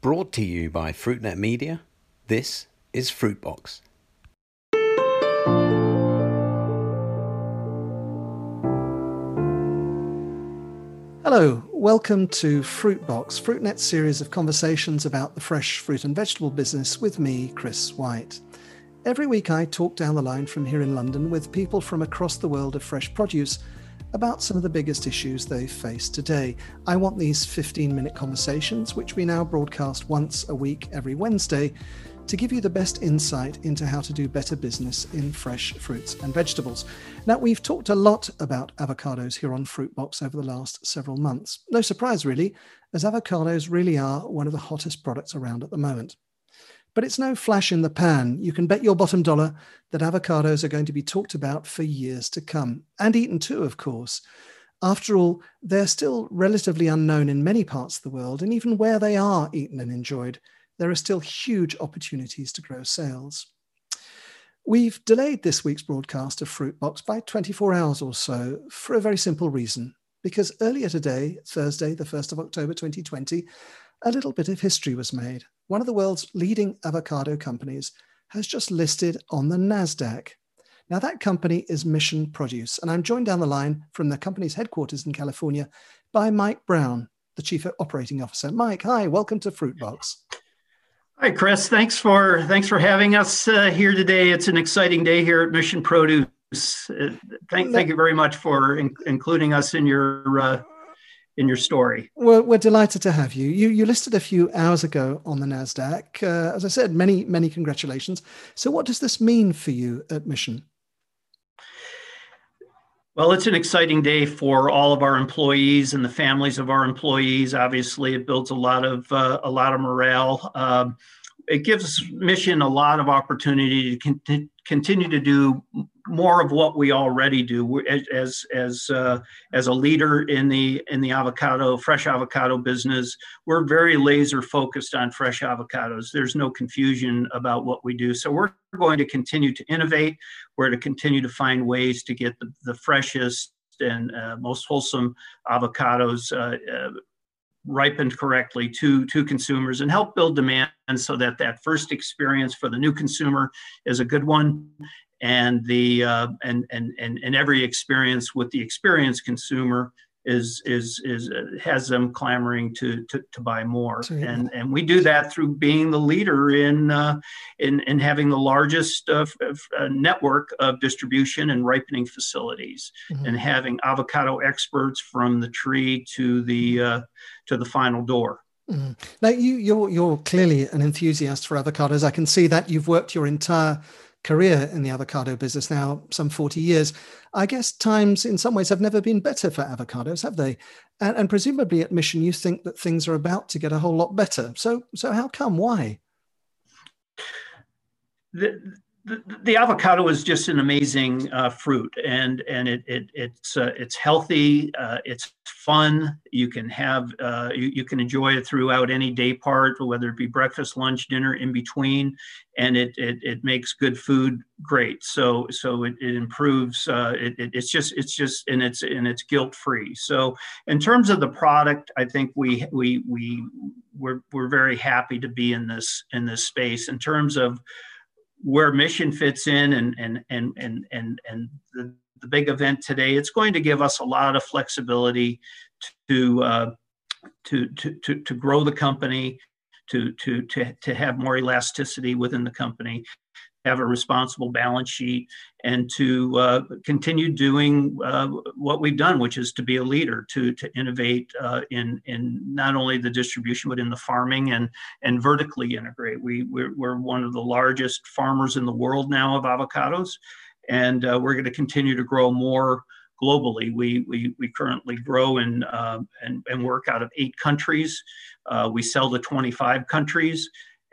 Brought to you by FruitNet Media, this is Fruitbox. Hello, welcome to Fruitbox, FruitNet's series of conversations about the fresh fruit and vegetable business with me, Chris White. Every week I talk down the line from here in London with people from across the world of fresh produce about some of the biggest issues they face today. I want these 15 minute conversations, which we now broadcast once a week every Wednesday, to give you the best insight into how to do better business in fresh fruits and vegetables. Now, we've talked a lot about avocados here on Fruitbox over the last several months. No surprise, really, as avocados really are one of the hottest products around at the moment. But it's no flash in the pan. You can bet your bottom dollar that avocados are going to be talked about for years to come, and eaten too, of course. After all, they're still relatively unknown in many parts of the world, and even where they are eaten and enjoyed, there are still huge opportunities to grow sales. We've delayed this week's broadcast of Fruitbox by 24 hours or so for a very simple reason. Because earlier today, Thursday, the 1st of October 2020, a little bit of history was made. One of the world's leading avocado companies has just listed on the NASDAQ. Now, that company is Mission Produce, and I'm joined down the line from the company's headquarters in California by Mike Brown, the Chief Operating Officer. Mike, hi, welcome to Fruitbox. Hi, Chris. Thanks for thanks for having us uh, here today. It's an exciting day here at Mission Produce. Uh, thank, thank you very much for in, including us in your uh, in your story. Well, we're delighted to have you. You you listed a few hours ago on the Nasdaq. Uh, as I said, many many congratulations. So, what does this mean for you at Mission? Well, it's an exciting day for all of our employees and the families of our employees. Obviously, it builds a lot of uh, a lot of morale. Um, it gives Mission a lot of opportunity to con- continue to do more of what we already do. As as uh, as a leader in the in the avocado fresh avocado business we're very laser focused on fresh avocados. There's no confusion about what we do. So we're going to continue to innovate. We're to continue to find ways to get the, the freshest and uh, most wholesome avocados uh, uh ripened correctly to to consumers and help build demand so that that first experience for the new consumer is a good one and the uh, and, and and and every experience with the experienced consumer is is is uh, has them clamoring to to, to buy more. And and we do that through being the leader in uh, in in having the largest uh, uh, network of distribution and ripening facilities mm-hmm. and having avocado experts from the tree to the uh, to the final door. Mm. now you you're you're clearly an enthusiast for avocados. I can see that. You've worked your entire career in the avocado business now, some 40 years. I guess times in some ways have never been better for avocados, have they? And, and presumably at Mission, you think that things are about to get a whole lot better. So, so how come? Why? The, the, avocado is just an amazing uh, fruit, and and it, it it's uh, it's healthy, uh, it's fun. You can have uh, you, you can enjoy it throughout any day part, whether it be breakfast, lunch, dinner, in between, and it it, it makes good food great. So so it, it improves. Uh, it, it's just it's just and it's and it's guilt free. So in terms of the product, I think we we we we're we're very happy to be in this in this space. In terms of where mission fits in and and and and and, and the, the big event today it's going to give us a lot of flexibility to uh, to, to to to grow the company to to to to have more elasticity within the company have a responsible balance sheet and to uh, continue doing uh, what we've done, which is to be a leader, to to innovate uh, in in not only the distribution but in the farming and and vertically integrate. We we're, we're one of the largest farmers in the world now of avocados, and uh, we're going to continue to grow more globally. We we, we currently grow in uh, and and work out of eight countries. Uh, we sell to 25 countries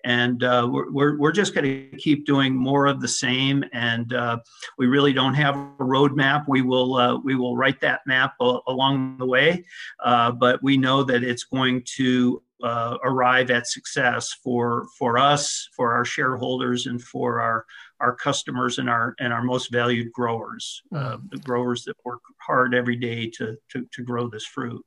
and uh, we're, we're, just going to keep doing more of the same and uh, we really don't have a roadmap. We will uh, we will write that map a- along the way uh, but we know that it's going to uh, arrive at success for for us for our shareholders and for our our customers and our and our most valued growers uh, the growers that work hard every day to to, to grow this fruit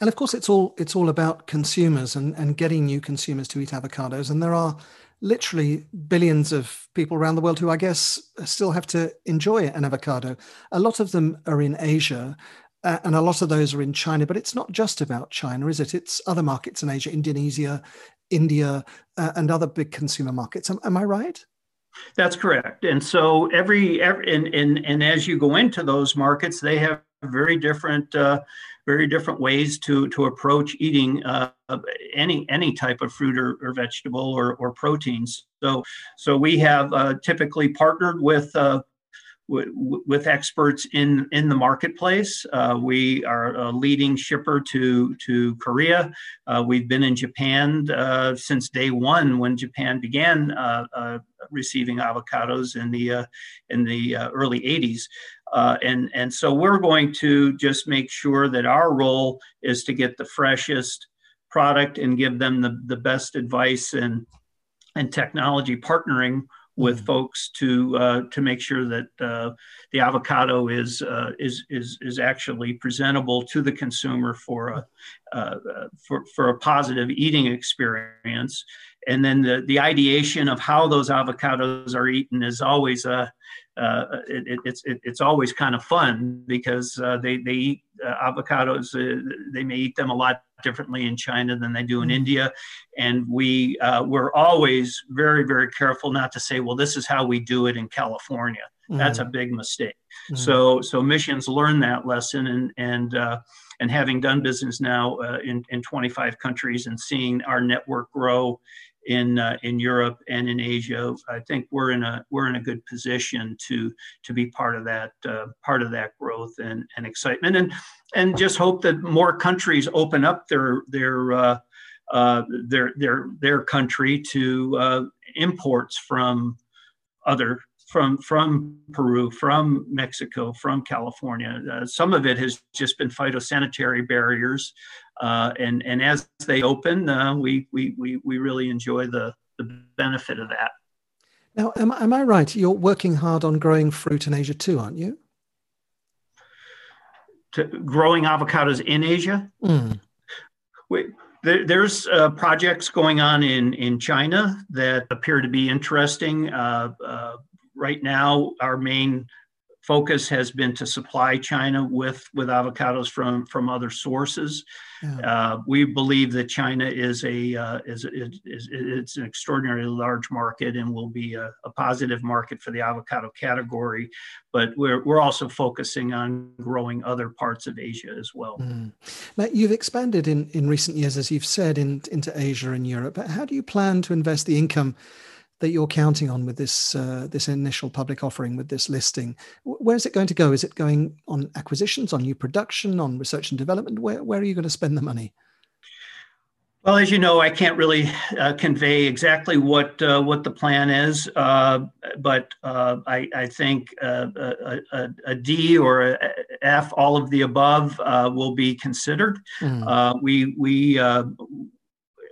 And of course, it's all it's all about consumers and, and getting new consumers to eat avocados. And there are literally billions of people around the world who I guess still have to enjoy an avocado. A lot of them are in Asia. Uh, and a lot of those are in China, but it's not just about China, is it? It's other markets in Asia, Indonesia, India, uh, and other big consumer markets. Am, am I right? That's correct. And so every, every and, and, and as you go into those markets, they have very different uh, very different ways to to approach eating uh, any any type of fruit or, or vegetable or, or proteins. So so we have uh, typically partnered with. Uh, with experts in in the marketplace. Uh, we are a leading shipper to to Korea. Uh, we've been in Japan uh, since day one when Japan began uh, uh, receiving avocados in the uh, in the early 80s. Uh, and, and so we're going to just make sure that our role is to get the freshest product and give them the, the best advice and, and technology partnering with mm-hmm. folks to uh, to make sure that uh, the avocado is uh, is is is actually presentable to the consumer for a uh, for for a positive eating experience, and then the the ideation of how those avocados are eaten is always a uh, it, it's it, it's always kind of fun because uh, they they eat uh, avocados. Uh, they may eat them a lot differently in China than they do in mm-hmm. India, and we uh, we're always very very careful not to say, well, this is how we do it in California. Mm-hmm. That's a big mistake. Mm-hmm. So so missions learn that lesson, and and uh, and having done business now in in 25 countries and seeing our network grow in uh, in Europe and in Asia. I think we're in a we're in a good position to to be part of that uh, part of that growth and, and excitement and and just hope that more countries open up their their uh, uh their their their country to uh, imports from other from from Peru, from Mexico, from California. Uh, some of it has just been phytosanitary barriers, uh, and and as they open, uh, we, we we we really enjoy the the benefit of that. Now, am, am I right? You're working hard on growing fruit in Asia too, aren't you? To growing avocados in Asia. Mm. We, there, there's uh, projects going on in in China that appear to be interesting. Uh, uh, right now, our main focus has been to supply China with with avocados from from other sources. Yeah. Uh, we believe that China is a uh, is, is, is, it's an extraordinarily large market and will be a, a, positive market for the avocado category. But we're we're also focusing on growing other parts of Asia as well. Mm. Now you've expanded in in recent years, as you've said, in, into Asia and Europe. How do you plan to invest the income? That you're counting on with this uh, this initial public offering with this listing where is it going to go is it going on acquisitions on new production on research and development where, where are you going to spend the money well, as you know, I can't really uh, convey exactly what uh, what the plan is, uh, but uh, I, I, think uh, a, a, a D or a F, all of the above, uh, will be considered. Mm. we we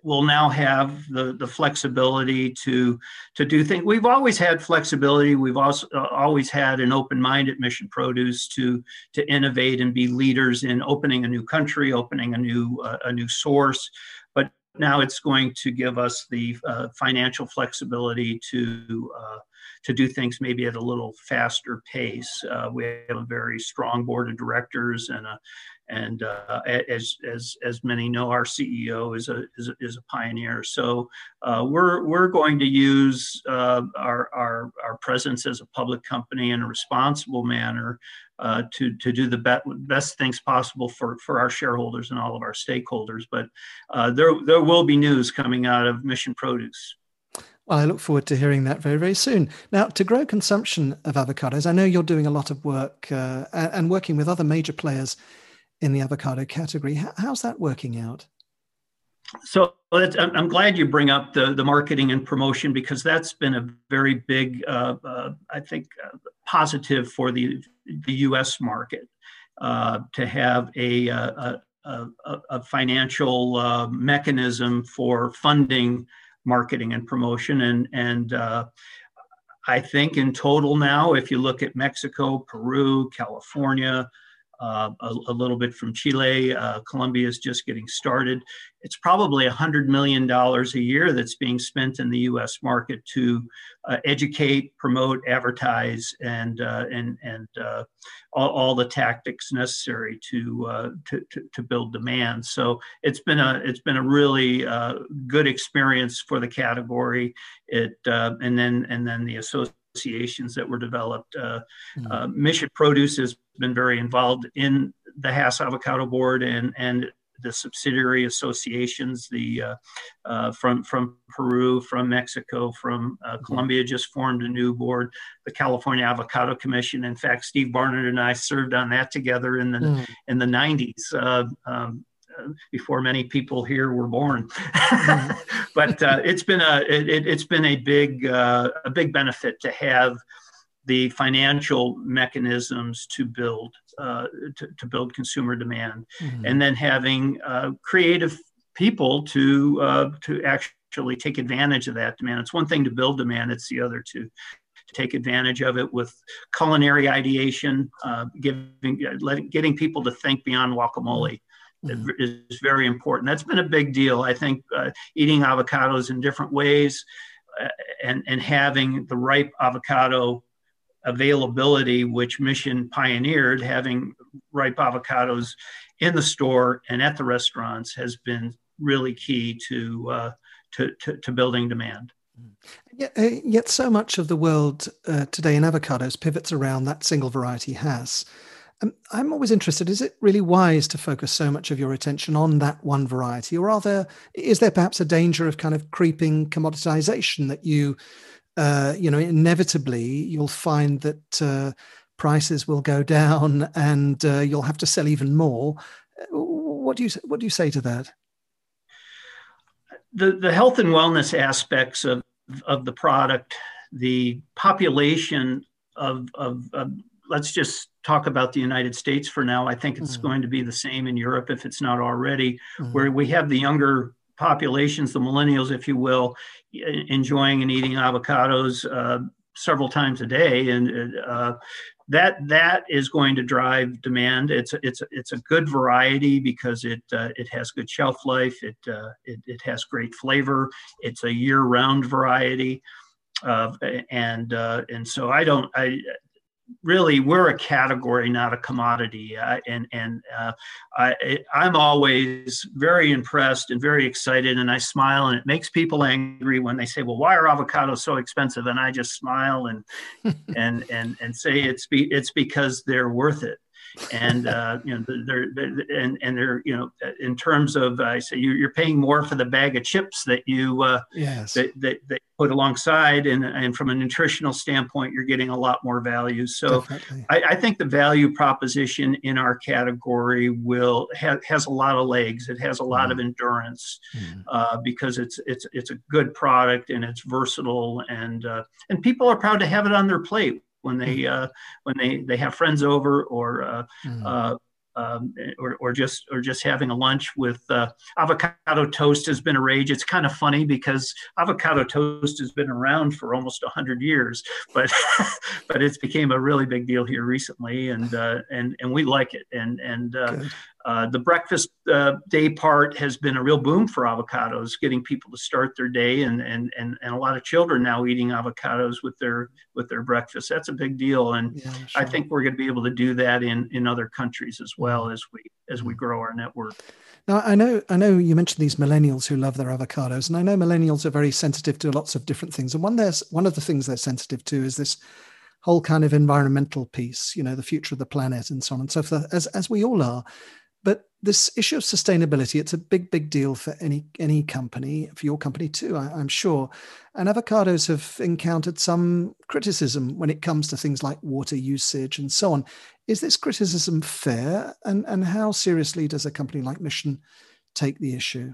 will now have the, the flexibility to to do things. We've always had flexibility. We've also uh, always had an open mind at Mission Produce to to innovate and be leaders in opening a new country, opening a new uh, a new source. But now it's going to give us the uh, financial flexibility to uh, to do things maybe at a little faster pace. Uh, we have a very strong board of directors and a and uh, as as as many know, our CEO is a is a, is a pioneer. So uh, we're we're going to use uh, our our our presence as a public company in a responsible manner uh, to to do the best best things possible for for our shareholders and all of our stakeholders. But uh, there there will be news coming out of Mission Produce. Well, I look forward to hearing that very, very soon. Now, to grow consumption of avocados, I know you're doing a lot of work uh, and working with other major players in the avocado category. How's that working out? So I'm glad you bring up the, the marketing and promotion because that's been a very big, uh, uh, I think, uh, positive for the, the U.S. market uh, to have a, uh, a, a, a financial uh, mechanism for funding marketing and promotion. And, and I think in total now, if you look at Mexico, Peru, California, uh, a, a, little bit from Chile. Uh, Colombia is just getting started. It's probably $100 million a year that's being spent in the US market to uh, educate, promote, advertise, and, uh, and, and uh, all, all, the tactics necessary to, to, to, to, build demand. So it's been a, it's been a really good experience for the category. It, and, then, and then the association associations that were developed. Uh, mm-hmm. uh, Mission Produce has been very involved in the Hass Avocado Board and and the subsidiary associations, the uh, uh from from Peru, from Mexico, from uh, mm-hmm. Colombia, just formed a new board, the California Avocado Commission. In fact, Steve Barnard and I served on that together in the mm. in the 90s. Uh, um, before many people here were born. but uh, it's been a it, has been a big uh, a big benefit to have the financial mechanisms to build uh, to, to, build consumer demand, mm-hmm. and then having uh, creative people to uh, to actually take advantage of that demand. It's one thing to build demand; it's the other to take advantage of it with culinary ideation, uh, giving, letting, getting people to think beyond guacamole mm-hmm. is very important. That's been a big deal. I think uh, eating avocados in different ways uh, and, and having the ripe avocado availability, which Mission pioneered, having ripe avocados in the store and at the restaurants has been really key to, uh, to, to, to, building demand. Yet, uh, yet, so much of the world uh, today in avocados pivots around that single variety Hass. Um, I'm always interested. Is it really wise to focus so much of your attention on that one variety, or are there is there perhaps a danger of kind of creeping commoditization that you, uh, you know, inevitably you'll find that uh, prices will go down and uh, you'll have to sell even more. What do you what do you say to that? The the health and wellness aspects of of the product, the population of, of, of let's just talk about the United States for now. I think it's mm-hmm. going to be the same in Europe if it's not already, mm-hmm. where we have the younger populations, the millennials, if you will, enjoying and eating avocados uh, several times a day, and uh, that that is going to drive demand. It's a, it's a, it's a good variety because it uh, it has good shelf life. It, uh, it it has great flavor. It's a year round variety. Uh, and uh, and so I don't I really we're a category not a commodity uh, and and uh, I, i'm always very impressed and very excited and i smile and it makes people angry when they say well why are avocados so expensive? And i just smile and and and and say it's be, it's because they're worth it and uh, you know they're, they're, and and they're you know in terms of I say you, are paying more for the bag of chips that you uh, yes. that, that, that put alongside and and from a nutritional standpoint you're getting a lot more value. So I, I, think the value proposition in our category will ha- has a lot of legs. It has a lot mm. of endurance mm. uh, because it's it's it's a good product and it's versatile and uh, and people are proud to have it on their plate when they mm. uh, when they they have friends over or uh, mm. uh, um, or, or just or just having a lunch with uh, avocado toast has been a rage. It's kind of funny because avocado toast has been around for almost hundred years, but but it's became a really big deal here recently, and uh, and and we like it. And and uh, the breakfast uh, day part has been a real boom for avocados, getting people to start their day, and and and, and a lot of children now eating avocados with their with their breakfast. That's a big deal, and yeah, sure. I think we're going to be able to do that in in other countries as well as we as we grow our network. Now, I know I know you mentioned these millennials who love their avocados, and I know millennials are very sensitive to lots of different things. And one there's one of the things they're sensitive to is this whole kind of environmental piece, you know, the future of the planet and so on and so forth, as as we all are. This issue of sustainability, it's a big, big deal for any any company, for your company too, I, am sure. And avocados have encountered some criticism when it comes to things like water usage and so on. Is this criticism fair? And, and how seriously does a company like Mission take the issue?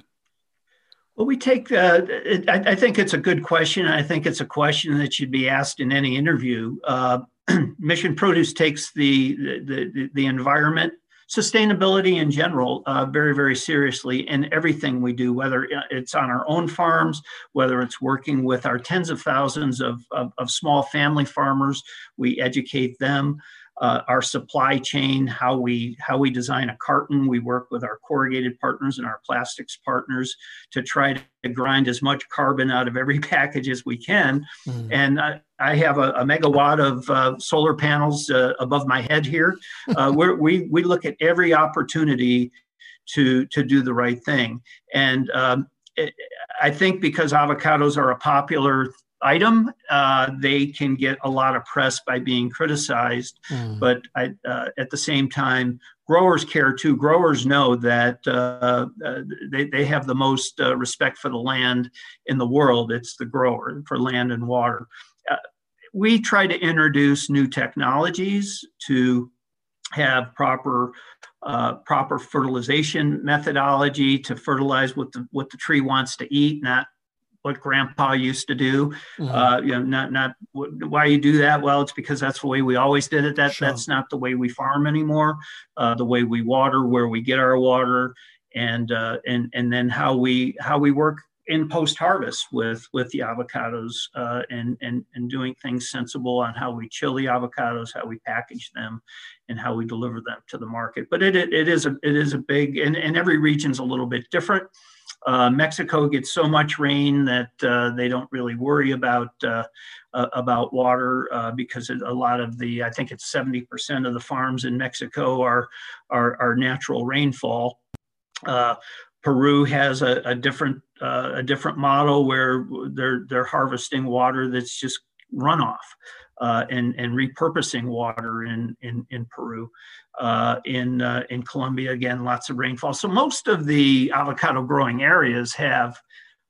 Well, we take. Uh, it, I, I, think it's a good question. I think it's a question that should be asked in any interview. Uh, Mission Produce takes the, the the, the environment sustainability in general uh, very, very seriously in everything we do, whether it's on our own farms, whether it's working with our tens of thousands of, of, of small family farmers, we educate them. Uh, our supply chain, how we how we design a carton. We work with our corrugated partners and our plastics partners to try to grind as much carbon out of every package as we can. Mm. And I, I, have a, a megawatt of uh, solar panels uh, above my head here. Uh, we we look at every opportunity to to do the right thing. And um, it, I think because avocados are a popular item, uh, they can get a lot of press by being criticized. Mm. But I, uh, at the same time, growers care too. Growers know that uh, uh they, they have the most uh, respect for the land in the world. It's the grower for land and water. Uh, we try to introduce new technologies to have proper uh, proper fertilization methodology to fertilize what the what the tree wants to eat, not what grandpa used to do. Mm-hmm. Uh, you know, not not why you do that. Well, it's because that's the way we always did it. That sure. that's not the way we farm anymore. Uh, the way we water, where we get our water, and uh, and and then how we how we work in post harvest with with the avocados uh, and and and doing things sensible on how we chill the avocados, how we package them, and how we deliver them to the market. But it it, it is a it is a big and, and every region's a little bit different. Uh, Mexico gets so much rain that uh, they don't really worry about uh, uh about water uh, because a lot of the I think it's 70% of the farms in Mexico are are, are natural rainfall. Uh, Peru has a, a different a different model where they're they're harvesting water that's just runoff and and repurposing water in in in Peru uh, in uh, in Colombia. Again, lots of rainfall. So most of the avocado growing areas have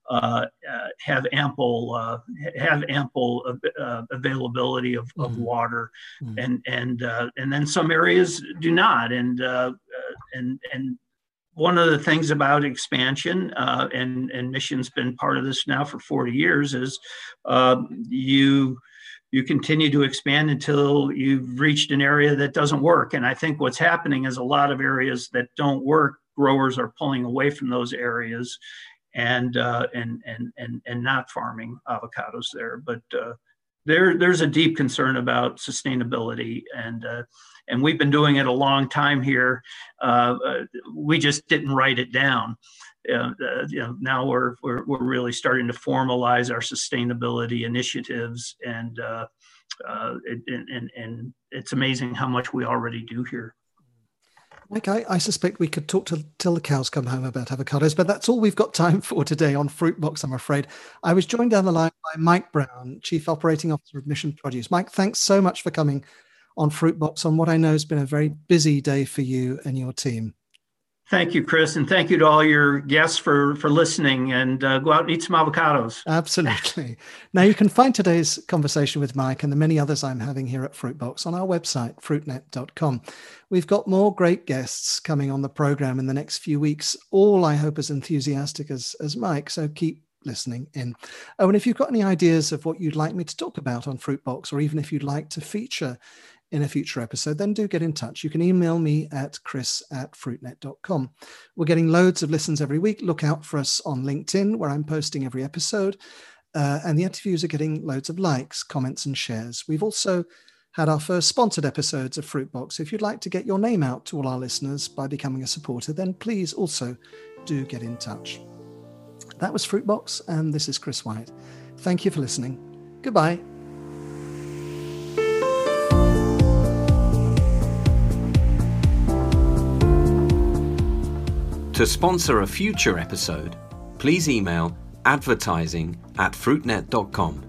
uh, uh have ample uh, have ample uh, availability of, of mm-hmm. water, mm-hmm. and and and then some areas do not. And and and one of the things about expansion, and and Mission's been part of this now for 40 years, is you you continue to expand until you've reached an area that doesn't work. And I think what's happening is a lot of areas that don't work, growers are pulling away from those areas and uh, and and and and not farming avocados there. But uh, there there's a deep concern about sustainability and uh, and we've been doing it a long time here. Uh, uh, we just didn't write it down uh, you know, now we're, we're, we're really starting to formalize our sustainability initiatives and, uh, uh, it, and, and it's amazing how much we already do here. Mike, I, I, suspect we could talk to, till the cows come home about avocados, but that's all we've got time for today on Fruitbox, I'm afraid. I was joined down the line by Mike Brown, Chief Operating Officer of Mission Produce. Mike, thanks so much for coming on Fruitbox on what I know has been a very busy day for you and your team. Thank you, Chris, and thank you to all your guests for for listening. And uh, go out and eat some avocados. Absolutely. now you can find today's conversation with Mike and the many others I'm having here at Fruitbox on our website, fruitnet.com. We've got more great guests coming on the program in the next few weeks. All I hope as enthusiastic as as Mike. So keep listening in. Oh, and if you've got any ideas of what you'd like me to talk about on Fruitbox, or even if you'd like to feature in a future episode, then do get in touch. You can email me at chris at fruitnet.com. We're getting loads of listens every week. Look out for us on LinkedIn, where I'm posting every episode. Uh, and the interviews are getting loads of likes, comments, and shares. We've also had our first sponsored episodes of Fruitbox. If you'd like to get your name out to all our listeners by becoming a supporter, then please also do get in touch. That was Fruitbox, and this is Chris White. Thank you for listening. Goodbye. To sponsor a future episode, please email advertising at fruitnet.com.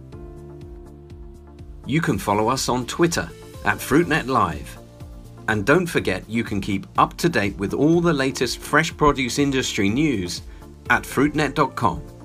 You can follow us on Twitter at FruitNet Live. And don't forget you can keep up to date with all the latest fresh produce industry news at fruitnet.com.